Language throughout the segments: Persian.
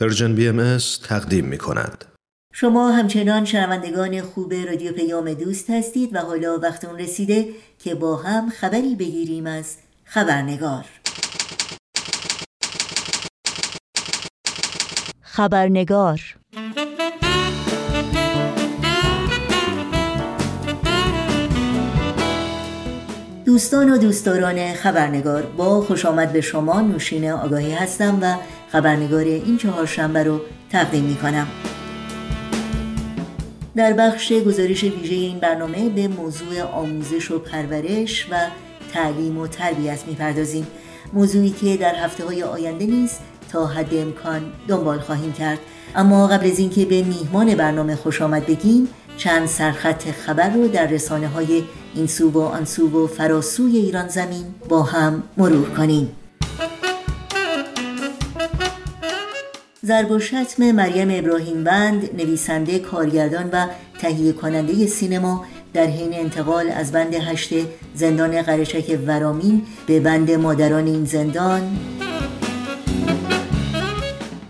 پرژن بی ام تقدیم می کند. شما همچنان شنوندگان خوب رادیو پیام دوست هستید و حالا وقت اون رسیده که با هم خبری بگیریم از خبرنگار خبرنگار دوستان و دوستداران خبرنگار با خوش آمد به شما نوشین آگاهی هستم و خبرنگار این چهارشنبه رو تقدیم می کنم در بخش گزارش ویژه این برنامه به موضوع آموزش و پرورش و تعلیم و تربیت می‌پردازیم. موضوعی که در هفته های آینده نیز تا حد امکان دنبال خواهیم کرد. اما قبل از اینکه به میهمان برنامه خوش آمد بگیم چند سرخط خبر رو در رسانه های این سو و آن سو و فراسوی ایران زمین با هم مرور کنیم. ضرب و شتم مریم ابراهیم بند نویسنده کارگردان و تهیه کننده سینما در حین انتقال از بند هشت زندان قرشک ورامین به بند مادران این زندان.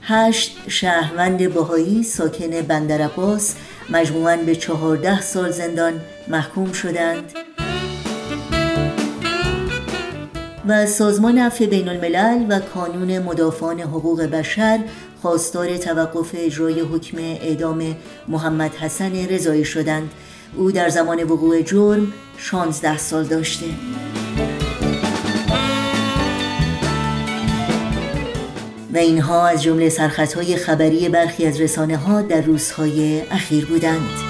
هشت شهروند باهایی ساکن بندر عباس مجموعاً به چهارده سال زندان محکوم شدند. و سازمان عفو بین الملل و کانون مدافعان حقوق بشر خواستار توقف اجرای حکم اعدام محمد حسن رضایی شدند. او در زمان وقوع جرم 16 سال داشته. و اینها از جمله سرخطهای خبری برخی از رسانه ها در روزهای اخیر بودند.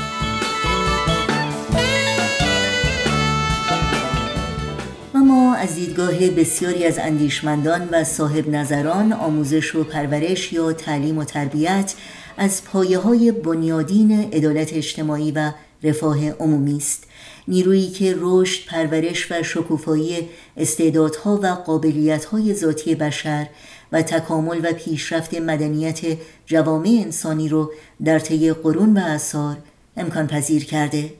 از دیدگاه بسیاری از اندیشمندان و صاحب نظران آموزش و پرورش یا تعلیم و تربیت از پایه های بنیادین عدالت اجتماعی و رفاه عمومی است. نیرویی که رشد، پرورش و شکوفایی استعدادها و قابلیتهای ذاتی بشر و تکامل و پیشرفت مدنیت جوامع انسانی رو در طی قرون و اثار امکان پذیر کرده.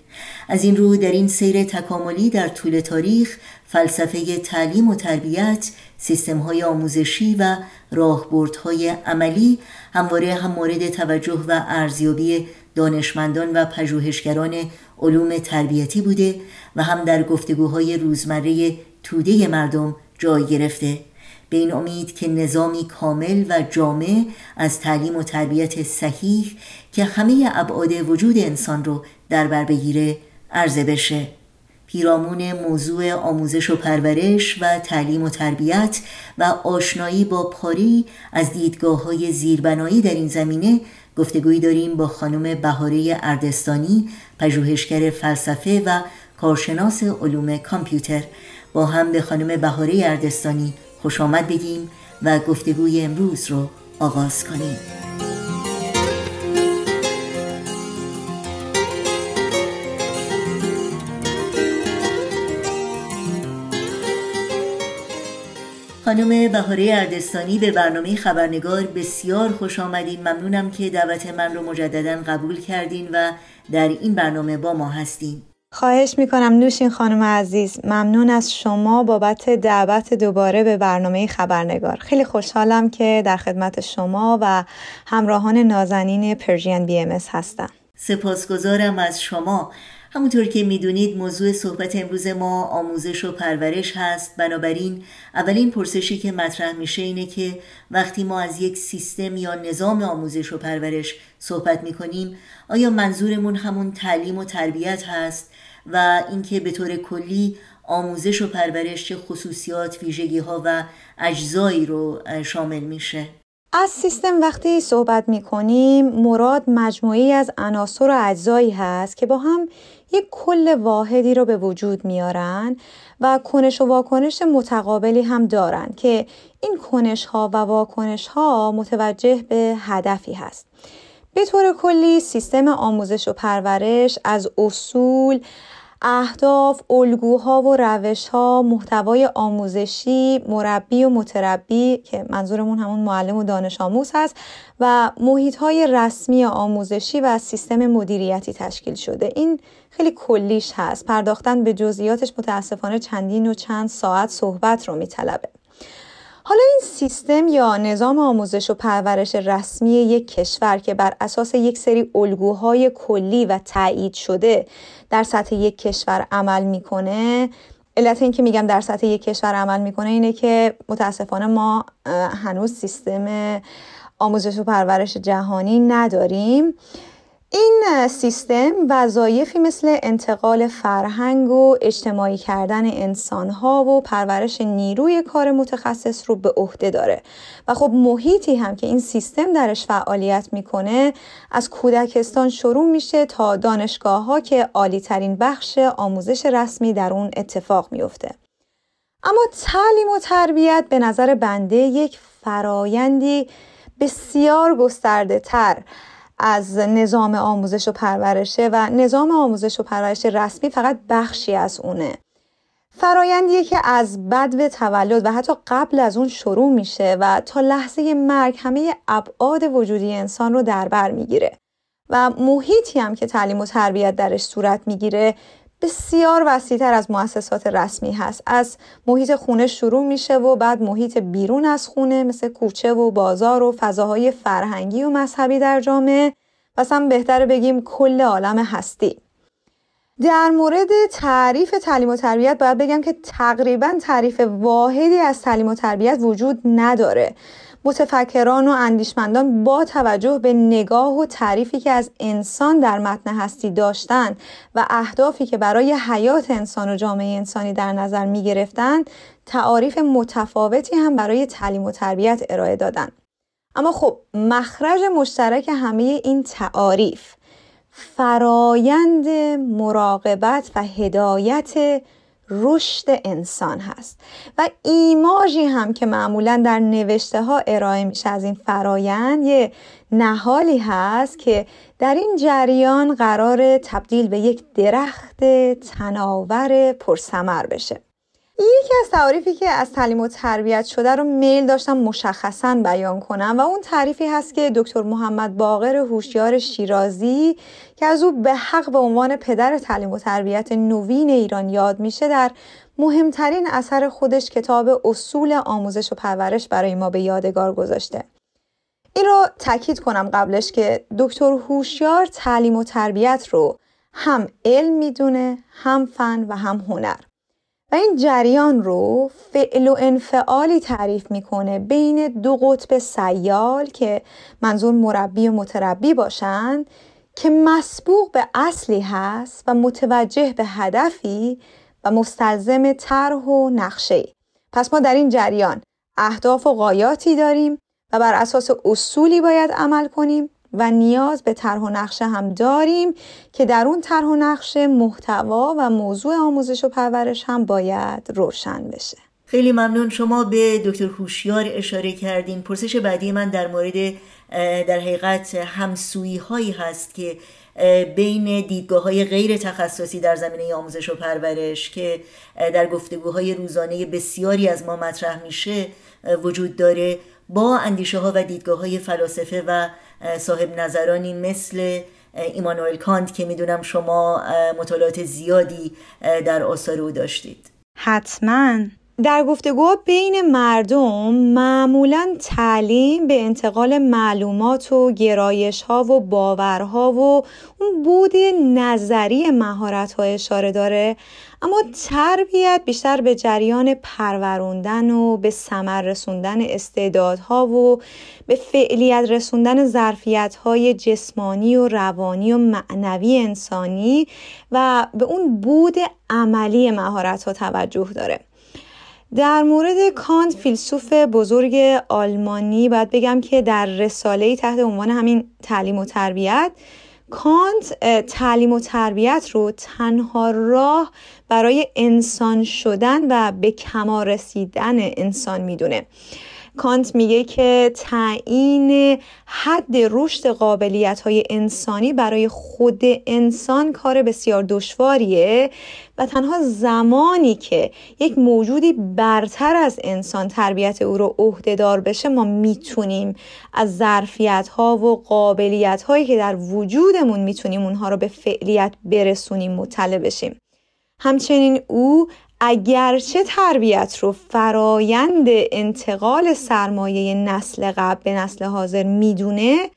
از این رو در این سیر تکاملی در طول تاریخ فلسفه تعلیم و تربیت سیستم های آموزشی و راهبردهای عملی همواره هم مورد توجه و ارزیابی دانشمندان و پژوهشگران علوم تربیتی بوده و هم در گفتگوهای روزمره توده مردم جای گرفته. به این امید که نظامی کامل و جامع از تعلیم و تربیت صحیح که همه ابعاد وجود انسان رو در بر بگیره عرضه بشه. پیرامون موضوع آموزش و پرورش و تعلیم و تربیت و آشنایی با پاری از دیدگاه های زیربنایی در این زمینه گفتگویی داریم با خانم بهاره اردستانی پژوهشگر فلسفه و کارشناس علوم کامپیوتر. با هم به خانم بهاره اردستانی خوش آمد بگیم و گفتگوی امروز رو آغاز کنیم. خانم بهاره اردستانی به برنامه خبرنگار بسیار خوش آمدین. ممنونم که دعوت من رو مجددا قبول کردین و در این برنامه با ما هستین. خواهش می‌کنم نوشین خانم عزیز ممنون از شما بابت دعوت دوباره به برنامه خبرنگار. خیلی خوشحالم که در خدمت شما و همراهان نازنین پرژین بی ام هستم. سپاسگزارم از شما. همونطور که می‌دونید موضوع صحبت امروز ما آموزش و پرورش هست. بنابراین اولین پرسشی که مطرح میشه اینه که وقتی ما از یک سیستم یا نظام آموزش و پرورش صحبت می‌کنیم آیا منظورمون همون تعلیم و تربیت هست و اینکه به طور کلی آموزش و پرورش چه خصوصیات ویژگی ها و اجزایی رو شامل میشه؟ از سیستم وقتی صحبت می کنیم مراد مجموعی از عناصر و اجزایی هست که با هم یک کل واحدی رو به وجود میارن و کنش و واکنش متقابلی هم دارن که این کنش ها و واکنش ها متوجه به هدفی هست. به طور کلی سیستم آموزش و پرورش از اصول اهداف، الگوها و روشها، محتوای آموزشی، مربی و متربی که منظورمون همون معلم و دانش آموز هست و محیطهای رسمی آموزشی و سیستم مدیریتی تشکیل شده. این خیلی کلیش هست. پرداختن به جزئیاتش متاسفانه چندین و چند ساعت صحبت رو میطلبه. حالا این سیستم یا نظام آموزش و پرورش رسمی یک کشور که بر اساس یک سری الگوهای کلی و تایید شده در سطح یک کشور عمل می‌کنه علت این که میگم در سطح یک کشور عمل می‌کنه اینه که متاسفانه ما هنوز سیستم آموزش و پرورش جهانی نداریم. این سیستم وظایفی مثل انتقال فرهنگ و اجتماعی کردن انسانها و پرورش نیروی کار متخصص رو به عهده داره. و خب محیطی هم که این سیستم درش فعالیت می‌کنه از کودکستان شروع میشه تا دانشگاه ها که عالی ترین بخش آموزش رسمی در اون اتفاق میفته اما تعلیم و تربیت به نظر بنده یک فرایندی بسیار گسترده تر از نظام آموزش و پرورشه و نظام آموزش و پرورش رسمی فقط بخشی از اونه. فرایندیه که از بد تولد و حتی قبل از اون شروع میشه و تا لحظه مرگ همه ابعاد وجودی انسان رو در بر می‌گیره. و محیطی هم که تعلیم و تربیت درش صورت می‌گیره بسیار وسیعتر از مؤسسات رسمی هست. از محیط خونه شروع میشه و بعد محیط بیرون از خونه مثل کوچه و بازار و فضاهای فرهنگی و مذهبی در جامعه. و هم بهتر بگیم کل عالم هستی. در مورد تعریف تعلیم و تربیت باید بگم که تقریبا تعریف واحدی از تعلیم و تربیت وجود نداره. متفکران و اندیشمندان با توجه به نگاه و تعریفی که از انسان در متن هستی داشتن و اهدافی که برای حیات انسان و جامعه انسانی در نظر می گرفتن تعاریف متفاوتی هم برای تعلیم و تربیت ارائه دادن اما خب مخرج مشترک همه این تعاریف فرایند مراقبت و هدایت رشد انسان هست. و ایماژی هم که معمولا در نوشته ها ارائه میشه از این فرایند یه نهالی هست که در این جریان قرار تبدیل به یک درخت تناور پرسمر بشه. یکی از تعریفی که از تعلیم و تربیت شده رو میل داشتم مشخصا بیان کنم و اون تعریفی هست که دکتر محمد باقر هوشیار شیرازی که از او به حق به عنوان پدر تعلیم و تربیت نوین ایران یاد میشه در مهمترین اثر خودش کتاب اصول آموزش و پرورش برای ما به یادگار گذاشته. این رو تاکید کنم قبلش که دکتر هوشیار تعلیم و تربیت رو هم علم می‌دونه هم فن و هم هنر. و این جریان رو فعل و انفعالی تعریف می‌کنه بین دو قطب سیال که منظور مربی و متربی باشند که مسبوق به اصلی هست و متوجه به هدفی و مستلزم طرح و نقشه پس ما در این جریان اهداف و قایاتی داریم و بر اساس اصولی باید عمل کنیم و نیاز به طرح و نقشه هم داریم که در اون طرح و نقشه محتوا و موضوع آموزش و پرورش هم باید روشن بشه. خیلی ممنون. شما به دکتر هوشیار اشاره کردین. پرسش بعدی من در مورد در حقیقت همسویی هایی هست که بین دیدگاه های غیر تخصصی در زمینه آموزش و پرورش که در گفتگوهای روزانه بسیاری از ما مطرح میشه وجود داره با اندیشه ها و دیدگاه های فلاسفه و صاحب نظرانی مثل ایمانوئل کانت که می‌دونم شما مطالعات زیادی در آثار او داشتید. حتما. در گفتگو بین مردم معمولا تعلیم به انتقال معلومات و گرایش ها و باورها و اون بود نظری مهارت ها اشاره داره. اما تربیت بیشتر به جریان پروروندن و به ثمر رسوندن استعدادها و به فعلیت رسوندن ظرفیت های جسمانی و روانی و معنوی انسانی و به اون بود عملی مهارت ها توجه داره. در مورد کانت فیلسوف بزرگ آلمانی باید بگم که در رساله تحت عنوان همین تعلیم و تربیت کانت تعلیم و تربیت رو تنها راه برای انسان شدن و به کما رسیدن انسان می‌دونه. کانت میگه که تعیین حد رشد قابلیت های انسانی برای خود انسان کار بسیار دشواریه و تنها زمانی که یک موجودی برتر از انسان تربیت او رو عهدهدار بشه ما می‌تونیم از ظرفیت ها و قابلیت هایی که در وجودمون می‌تونیم اونها رو به فعلیت برسونیم مطلع بشیم. همچنین او اگرچه تربیت رو فرایند انتقال سرمایه نسل قبل به نسل حاضر می‌دونه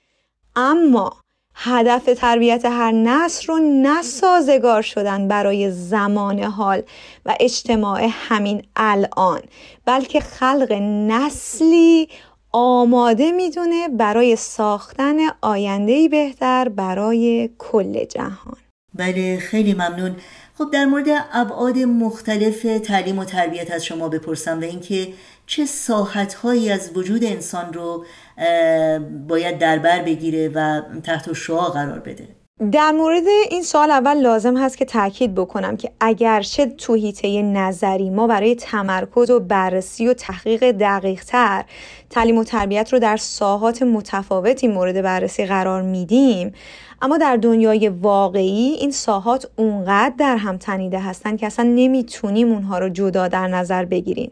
اما هدف تربیت هر نسل رو نسازگار شدن برای زمان حال و اجتماع همین الان بلکه خلق نسلی آماده می‌دونه برای ساختن آینده بهتر برای کل جهان. بله خیلی ممنون. خب در مورد ابعاد مختلف تعلیم و تربیت از شما بپرسم و اینکه چه ساحتهایی از وجود انسان رو باید در بر بگیره و تحت شعا قرار بده. در مورد این سال اول لازم هست که تاکید بکنم که اگرچه تو هیته نظری ما برای تمرکز و بررسی و تحقیق دقیق تر تعلیم و تربیت رو در ساحات متفاوتی مورد بررسی قرار میدیم. اما در دنیای واقعی این ساحات اونقدر در هم تنیده هستن که اصلا نمی‌تونیم اونها رو جدا در نظر بگیریم.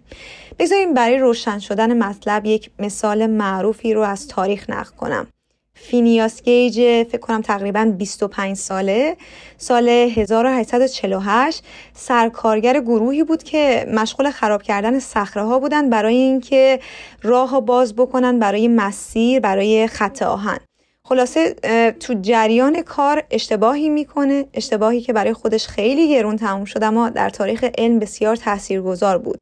بذاریم برای روشن شدن مطلب یک مثال معروفی رو از تاریخ نقل کنم. فینیاس گیج فکر کنم تقریبا 25 ساله. سال 1848 سرکارگر گروهی بود که مشغول خراب کردن صخره ها بودن برای اینکه راه باز بکنن برای مسیر برای خط آهن. خلاصه تو جریان کار اشتباهی می‌کنه اشتباهی که برای خودش خیلی گرون تموم شد اما در تاریخ علم بسیار تاثیرگذار بود.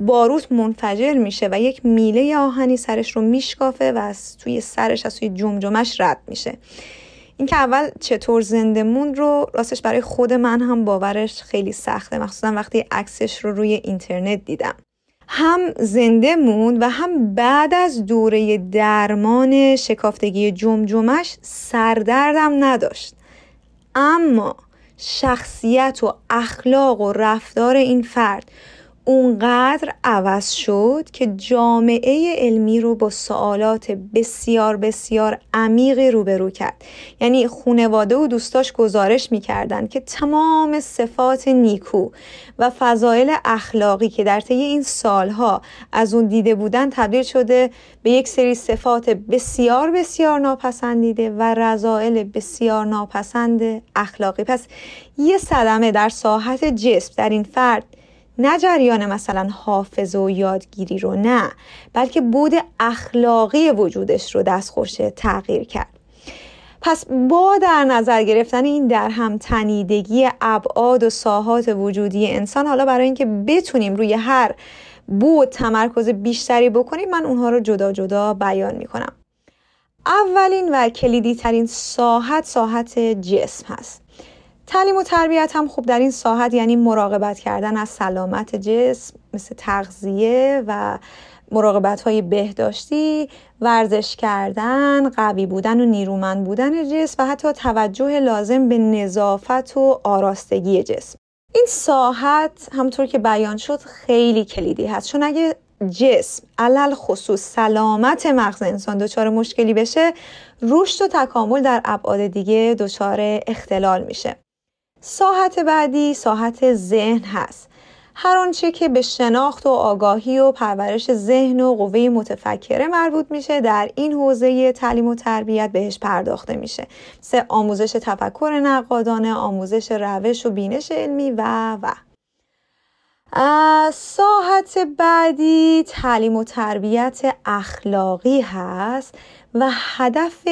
باروت منفجر میشه و یک میله آهنی سرش رو میشکافه و از توی سرش از توی جمجمش رد میشه. این که اول چطور زنده موند رو راستش برای خود من هم باورش خیلی سخته. مخصوصا وقتی عکسش رو روی اینترنت دیدم. هم زنده موند و هم بعد از دوره درمان شکافتگی جمجمش سردردم نداشت. اما شخصیت و اخلاق و رفتار این فرد اونقدر عوض شد که جامعه علمی رو با سوالات بسیار بسیار عمیقی روبرو کرد. یعنی خونواده و دوستاش گزارش می‌کردند که تمام صفات نیکو و فضایل اخلاقی که در طی این سالها از اون دیده بودن تبدیل شده به یک سری صفات بسیار بسیار ناپسندیده و رضایل بسیار ناپسند اخلاقی. پس یه صدمه در ساحت جسم در این فرد نه جریان مثلا حافظ و یادگیری رو نه بلکه بود اخلاقی وجودش رو دستخوش تغییر کرد. پس با در نظر گرفتن این در هم تنیدگی ابعاد و ساحات وجودی انسان حالا برای اینکه بتونیم روی هر بود تمرکز بیشتری بکنیم من اونها رو جدا جدا بیان می‌کنم. اولین و کلیدی ترین ساحت ساحت جسم هست. تعلیم و تربیت هم خوب در این ساحت یعنی مراقبت کردن از سلامت جسم مثل تغذیه و مراقبت های بهداشتی ورزش کردن قوی بودن و نیرومند بودن جسم و حتی توجه لازم به نظافت و آراستگی جسم. این ساحت همطور که بیان شد خیلی کلیدی هست. چون اگه جسم علل خصوص سلامت مغز انسان دچار مشکلی بشه رشد و تکامل در ابعاد دیگه دچار اختلال میشه. ساحت بعدی ساحت ذهن هست. هر آنچه که به شناخت و آگاهی و پرورش ذهن و قوه متفکره مربوط میشه در این حوزه تعلیم و تربیت بهش پرداخته میشه. مثل آموزش تفکر نقادانه آموزش روش و بینش علمی و و. ساحت بعدی تعلیم و تربیت اخلاقی هست و هدف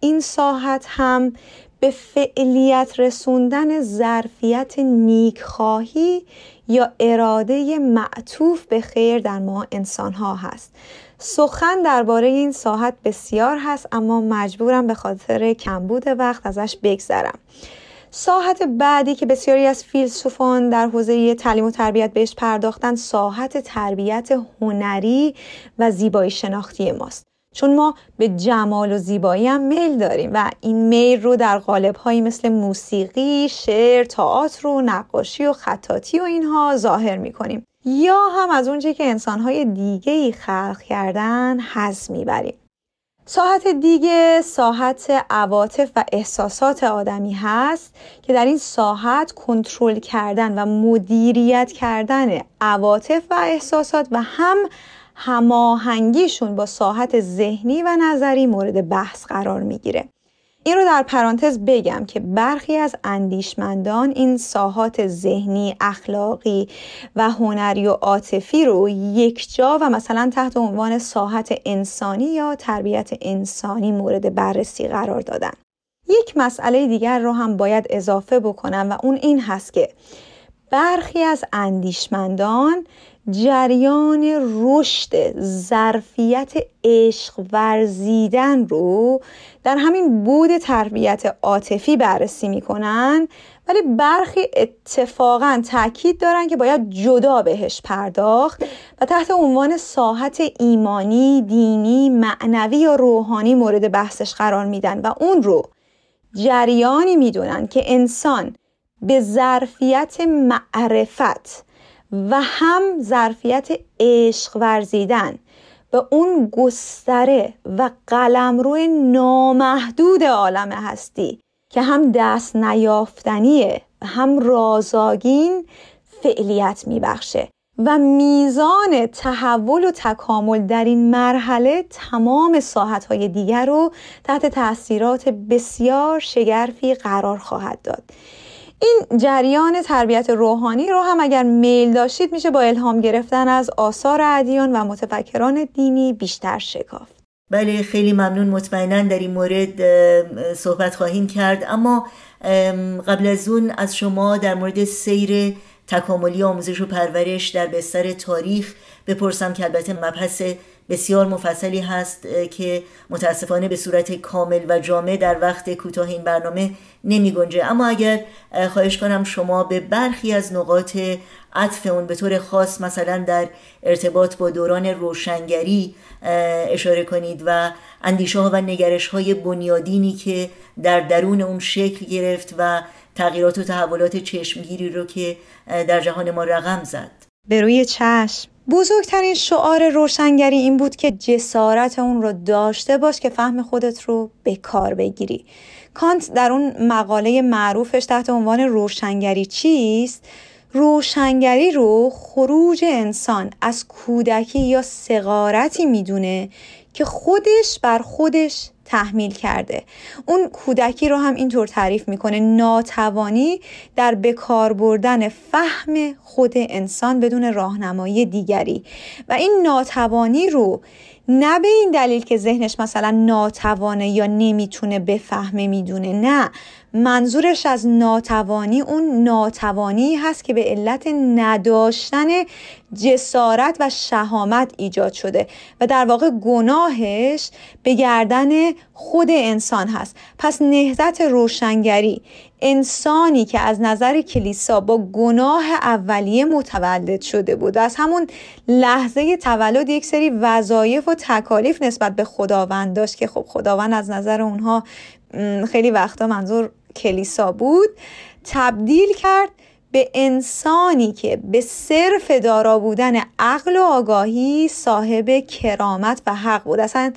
این ساحت هم به فعلیت رسوندن ظرفیت نیکخواهی یا اراده معطوف به خیر در ما انسان ها هست. سخن درباره این ساحت بسیار هست اما مجبورم به خاطر کمبود وقت ازش بگذرم. ساحت بعدی که بسیاری از فیلسوفان در حوزه تعلیم و تربیت بهش پرداختن ساحت تربیت هنری و زیبایی شناختی ماست. چون ما به جمال و زیبایی هم میل داریم و این میل رو در قالب هایی مثل موسیقی، شعر، تئاتر و نقاشی و خطاطی و اینها ظاهر می‌کنیم. یا هم از اونچه که انسانهای دیگه ای خلق کردن حز می‌بریم. ساحت دیگه ساحت عواطف و احساسات آدمی هست که در این ساحت کنترل کردن و مدیریت کردن عواطف و احساسات و هم هماهنگیشون با ساحت ذهنی و نظری مورد بحث قرار می‌گیره این رو در پرانتز بگم که برخی از اندیشمندان این ساحات ذهنی، اخلاقی و هنری و عاطفی رو یک جا و مثلا تحت عنوان ساحت انسانی یا تربیت انسانی مورد بررسی قرار دادن. یک مسئله دیگر رو هم باید اضافه بکنم و اون این هست که برخی از اندیشمندان جریان رشد ظرفیت عشق ورزیدن رو در همین بود تربیت عاطفی بررسی می‌کنن ولی برخی اتفاقا تاکید دارن که باید جدا بهش پرداخت و تحت عنوان ساحت ایمانی، دینی، معنوی یا روحانی مورد بحثش قرار میدن و اون رو جریانی می‌دونن که انسان به ظرفیت معرفت و هم ظرفیت عشق ورزیدن. به اون گستره و قلمرو نامحدود عالم هستی که هم دست نیافتنیه و هم رازاگین فعلیت میبخشه و میزان تحول و تکامل در این مرحله تمام ساحتهای دیگر رو تحت تاثیرات بسیار شگرفی قرار خواهد داد. این جریان تربیت روحانی رو هم اگر میل داشتید میشه با الهام گرفتن از آثار ادیان و متفکران دینی بیشتر شکافت. بله خیلی ممنون. مطمئنا در این مورد صحبت خواهیم کرد. اما قبل از اون از شما در مورد سیر تکاملی آموزش و پرورش در بستر تاریخ بپرسم که البته مبحث بسیار مفصلی هست که متاسفانه به صورت کامل و جامع در وقت کوتاه این برنامه نمی گنجه اما اگر خواهش کنم شما به برخی از نقاط عطف اون به طور خاص مثلا در ارتباط با دوران روشنگری اشاره کنید و اندیشه ها و نگرش های بنیادینی که در درون اون شکل گرفت و تغییرات و تحولات چشمگیری رو که در جهان ما رقم زد. به روی چشم. بزرگترین شعار روشنگری این بود که جسارت اون رو داشته باش که فهم خودت رو به کار بگیری. کانت در اون مقاله معروفش تحت عنوان روشنگری چیست؟ روشنگری رو خروج انسان از کودکی یا سقارتی می‌دونه که خودش بر خودش تحمیل کرده. اون کودکی رو هم اینطور تعریف می‌کنه ناتوانی در بکار بردن فهم خود انسان بدون راهنمایی دیگری. و این ناتوانی رو نه به این دلیل که ذهنش مثلا ناتوانه یا نمی‌تونه بفهمه می‌دونه. نه. منظورش از ناتوانی اون ناتوانی هست که به علت نداشتن جسارت و شهامت ایجاد شده و در واقع گناهش به گردن خود انسان هست. پس نهزت روشنگری. انسانی که از نظر کلیسا با گناه اولیه متولد شده بود. از همون لحظه تولد یک سری وظایف و تکالیف نسبت به خداوند داشت که خب خداوند از نظر اونها خیلی وقتا منظور کلیسا بود. تبدیل کرد به انسانی که به صرف دارا بودن عقل و آگاهی صاحب کرامت و حق بود. اصلا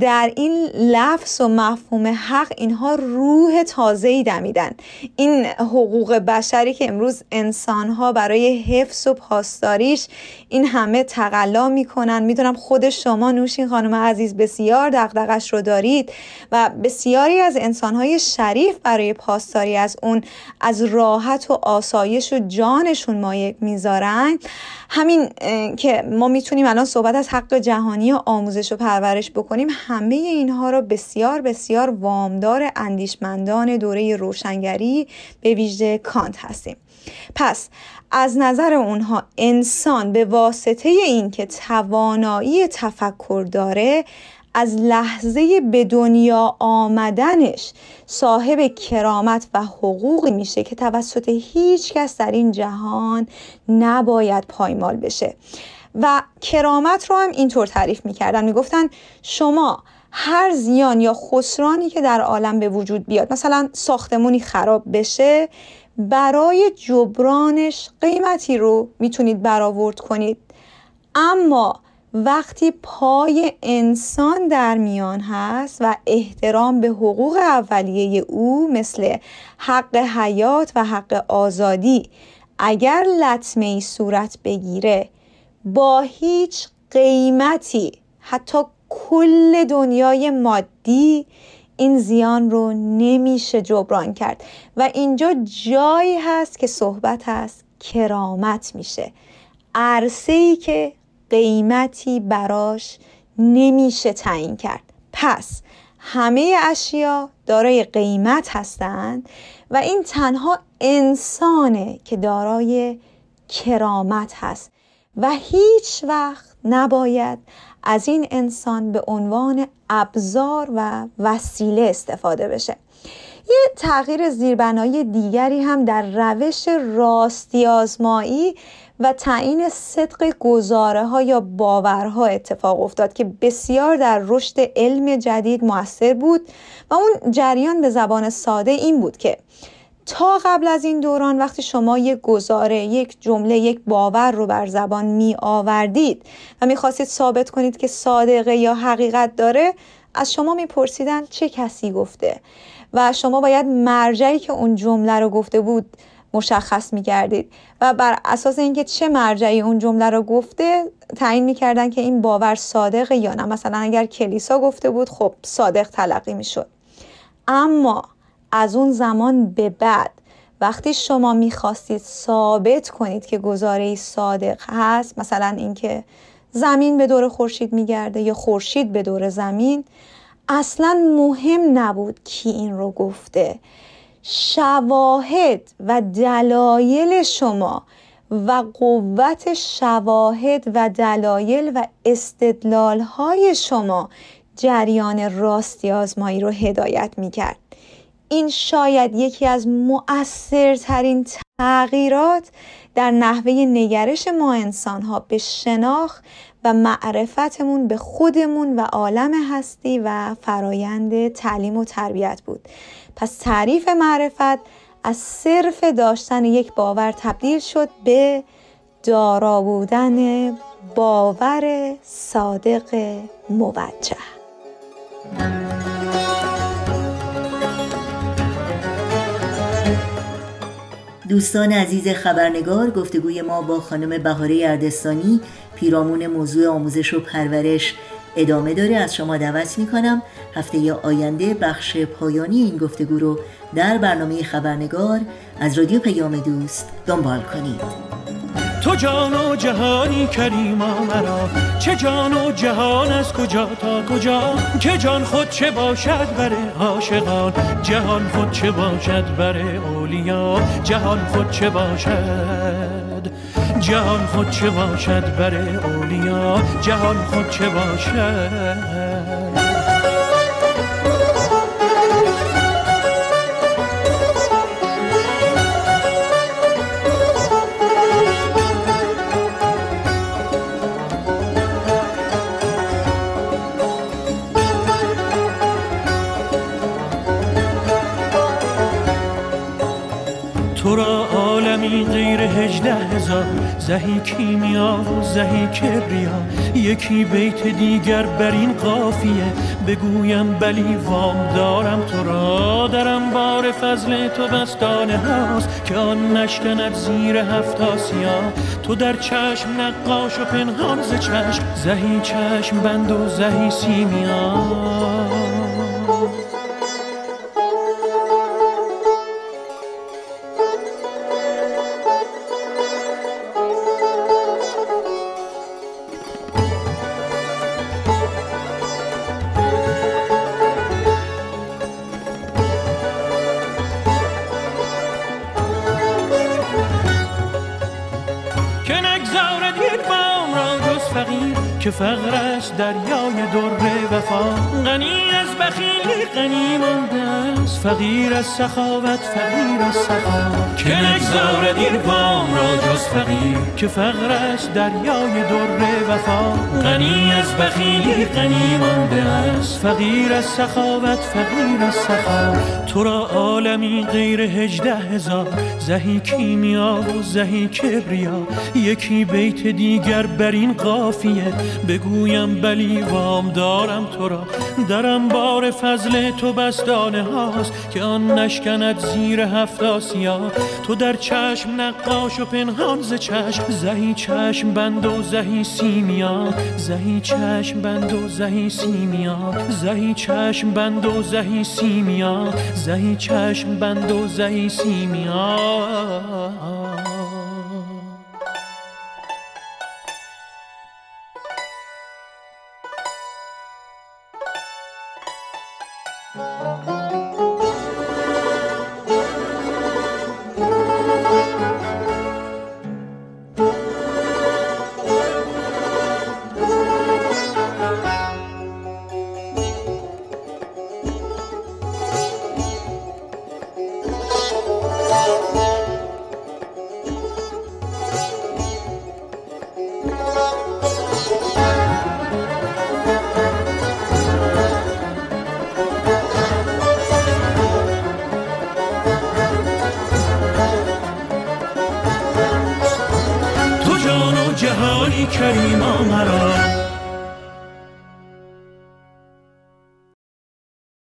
در این لفظ و مفهوم حق اینها روح تازه ای دمیدن. این حقوق بشری که امروز انسانها برای حفظ و پاسداریش این همه تقلا می‌کنن. می‌دونم خود شما نوشین خانم عزیز بسیار دقدقش رو دارید و بسیاری از انسانهای شریف برای پاسداری از اون از راحت و آسایش و جانشون مایک می‌ذارن. همین که ما می‌تونیم الان صحبت از حق جهانی و آموزش و پرورش بکنیم. همه اینها را بسیار بسیار وامدار اندیشمندان دوره روشنگری به ویژه کانت هستیم. پس از نظر اونها انسان به واسطه اینکه توانایی تفکر داره از لحظه به دنیا آمدنش صاحب کرامت و حقوقی میشه که توسط هیچ کس در این جهان نباید پایمال بشه. و کرامت رو هم اینطور تعریف می‌کردن می‌گفتن شما هر زیان یا خسرانی که در عالم به وجود بیاد مثلا ساختمونی خراب بشه برای جبرانش قیمتی رو می‌تونید برآورد کنید. اما وقتی پای انسان در میان هست و احترام به حقوق اولیه او مثل حق حیات و حق آزادی اگر لطمه ای صورت بگیره با هیچ قیمتی حتی کل دنیای مادی این زیان رو نمیشه جبران کرد. و اینجا جایی هست که صحبت هست کرامت میشه. عرصه ای که قیمتی براش نمیشه تعیین کرد. پس همه اشیا دارای قیمت هستند و این تنها انسانه که دارای کرامت هست. و هیچ وقت نباید از این انسان به عنوان ابزار و وسیله استفاده بشه. یه تغییر زیربنایی دیگری هم در روش راستی آزمایی و تعیین صدق گزاره ها یا باورها اتفاق افتاد که بسیار در رشد علم جدید موثر بود و اون جریان به زبان ساده این بود که تا قبل از این دوران وقتی شما یک گزاره یک جمله یک باور رو بر زبان می آوردید و می خواستید ثابت کنید که صادقه یا حقیقت داره از شما میپرسیدن چه کسی گفته و شما باید مرجعی که اون جمله رو گفته بود مشخص می کردید و بر اساس اینکه چه مرجعی اون جمله رو گفته تعیین می‌کردن که این باور صادقه یا نه. مثلا اگر کلیسا گفته بود خب صادق تلقی می شد اما از اون زمان به بعد وقتی شما می‌خواستید ثابت کنید که گزاره صادق هست مثلا اینکه زمین به دور خورشید میگرده یا خورشید به دور زمین اصلا مهم نبود کی این رو گفته شواهد و دلایل شما و قوت شواهد و دلایل و استدلال های شما جریان راستی آزمایی رو هدایت می کرد. این شاید یکی از مؤثرترین تغییرات در نحوه نگرش ما انسان ها به شناخت و معرفتمون به خودمون و عالم هستی و فرایند تعلیم و تربیت بود. پس تعریف معرفت از صرف داشتن یک باور تبدیل شد به دارا بودن باور صادق موجه. دوستان عزیز خبرنگار گفتگوی ما با خانم بهاره اردستانی پیرامون موضوع آموزش و پرورش ادامه داره. از شما دعوت می کنم هفته آینده بخش پایانی این گفتگو رو در برنامه خبرنگار از رادیو پیام دوست دنبال کنید. جان و جهانی کریما مرا؟ چه جان و جهان از کجا تا کجا؟ که جان خود چه باشد بر عاشقان؟ جهان خود چه باشد بر اولیا؟ جهان خود چه باشد؟ جهان خود چه باشد بر اولیا؟ جهان خود چه باشد؟ زهی کیمیا و زهی کبریا. یکی بیت دیگر بر این قافیه. بگویم بلی وام دارم تو را درم بار فضل تو بستانه هاست. که آن نشکند زیر هفت آسیا. تو در چشم نقاش و پنهان ز چشم. زهی چشم بند و زهی سیمیا. غنی از فقیر از سخاوت فقیر از سخا. که نگذارد این وام را جز فقیر. که فقرش دریای در وفا. غنی از بخیلی غنی مانده است. فقیر از سخاوت فقیر از سخا. تو را عالمی غیر هجده هزار. زهی کیمیا و زهی کبریا. یکی بیت دیگر بر این قافیه. بگویم بلی وام دارم تو را. درم بار فضل تو بستانه هاست. که آن نشکند زیر هفت آسیا. تو در چشم نقاش و پنهان ز چشم زهی چشم بند و زهی سیمیا. زهی چشم بند و زهی سیمیا. زهی چشم بند و زهی سیمیا. زهی چشم بند و زهی سیمیا. تو جان